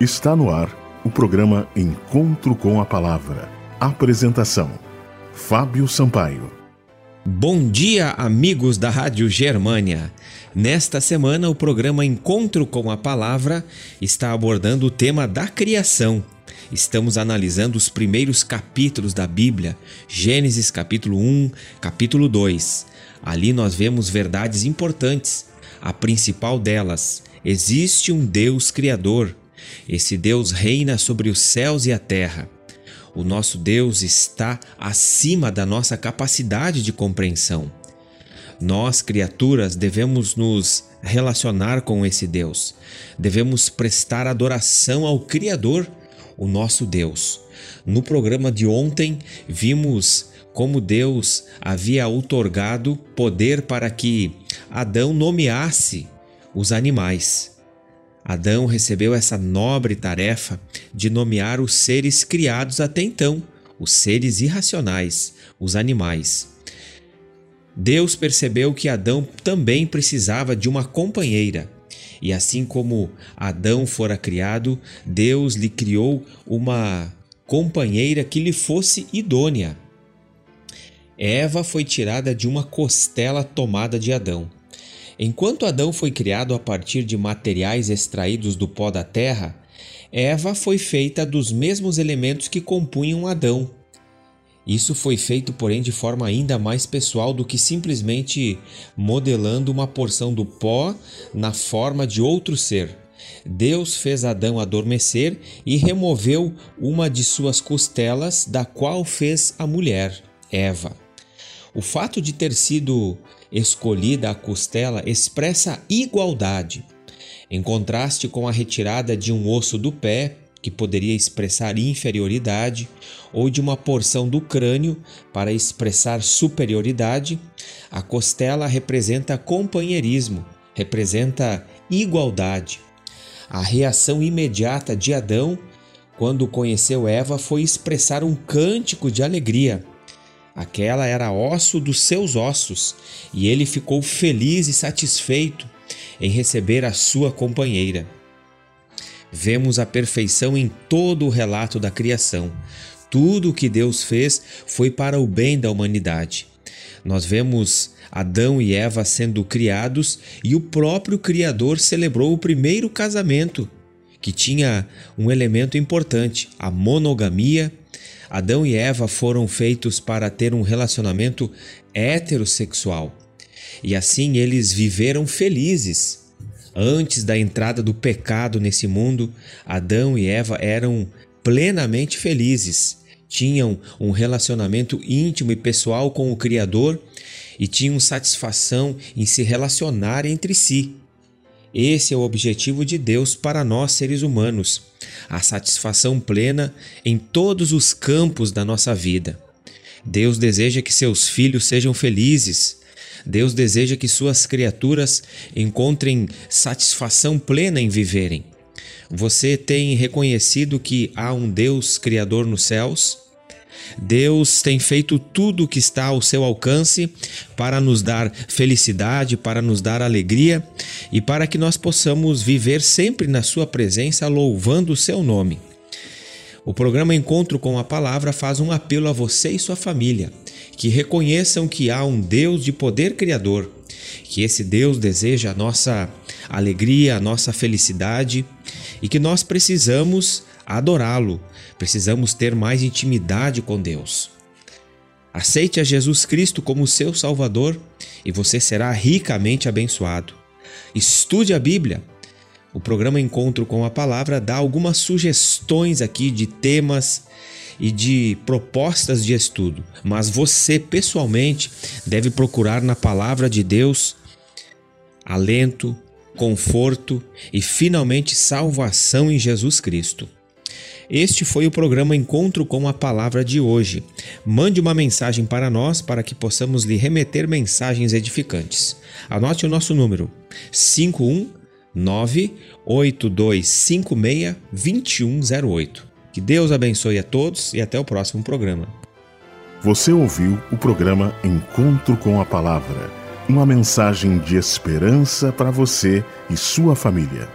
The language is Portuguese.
Está no ar o programa Encontro com a Palavra. Apresentação: Fábio Sampaio. Bom dia, amigos da Rádio Germânia. Nesta semana, o programa Encontro com a Palavra está abordando o tema da criação. Estamos analisando os primeiros capítulos da Bíblia, Gênesis capítulo 1, capítulo 2. Ali nós vemos verdades importantes. A principal delas, existe um Deus criador. Esse Deus reina sobre os céus e a terra. O nosso Deus está acima da nossa capacidade de compreensão. Nós, criaturas, devemos nos relacionar com esse Deus. Devemos prestar adoração ao Criador, o nosso Deus. No programa de ontem, vimos como Deus havia outorgado poder para que Adão nomeasse os animais. Adão recebeu essa nobre tarefa de nomear os seres criados até então, os seres irracionais, os animais. Deus percebeu que Adão também precisava de uma companheira. E assim como Adão fora criado, Deus lhe criou uma companheira que lhe fosse idônea. Eva foi tirada de uma costela tomada de Adão. Enquanto Adão foi criado a partir de materiais extraídos do pó da terra, Eva foi feita dos mesmos elementos que compunham Adão. Isso foi feito, porém, de forma ainda mais pessoal do que simplesmente modelando uma porção do pó na forma de outro ser. Deus fez Adão adormecer e removeu uma de suas costelas, da qual fez a mulher, Eva. O fato de ter sido escolhida a costela expressa igualdade, em contraste com a retirada de um osso do pé, que poderia expressar inferioridade, ou de uma porção do crânio para expressar superioridade, a costela representa companheirismo, representa igualdade. A reação imediata de Adão, quando conheceu Eva, foi expressar um cântico de alegria Aquela era osso dos seus ossos, e ele ficou feliz e satisfeito em receber a sua companheira. Vemos a perfeição em todo o relato da criação. Tudo o que Deus fez foi para o bem da humanidade. Nós vemos Adão e Eva sendo criados e o próprio Criador celebrou o primeiro casamento, que tinha um elemento importante, a monogamia Adão e Eva foram feitos para ter um relacionamento heterossexual. E assim eles viveram felizes. Antes da entrada do pecado nesse mundo, Adão e Eva eram plenamente felizes. Tinham um relacionamento íntimo e pessoal com o Criador e tinham satisfação em se relacionar entre si. Esse é o objetivo de Deus para nós seres humanos, a satisfação plena em todos os campos da nossa vida. Deus deseja que seus filhos sejam felizes. Deus deseja que suas criaturas encontrem satisfação plena em viverem. Você tem reconhecido que há um Deus Criador nos céus? Deus tem feito tudo o que está ao seu alcance para nos dar felicidade, para nos dar alegria e para que nós possamos viver sempre na Sua presença, louvando o seu nome. O programa Encontro com a Palavra faz um apelo a você e sua família que reconheçam que há um Deus de poder criador, que esse Deus deseja a nossa alegria, a nossa felicidade e que nós precisamos adorá-lo, precisamos ter mais intimidade com Deus. Aceite a Jesus Cristo como seu Salvador e você será ricamente abençoado. Estude a Bíblia. O programa Encontro com a Palavra dá algumas sugestões aqui de temas e de propostas de estudo, mas você pessoalmente deve procurar na palavra de Deus alento, conforto e finalmente salvação em Jesus Cristo. Este foi o programa Encontro com a Palavra de hoje. Mande uma mensagem para nós para que possamos lhe remeter mensagens edificantes. Anote o nosso número: 51982562108. Que Deus abençoe a todos e até o próximo programa. Você ouviu o programa Encontro com a Palavra uma mensagem de esperança para você e sua família.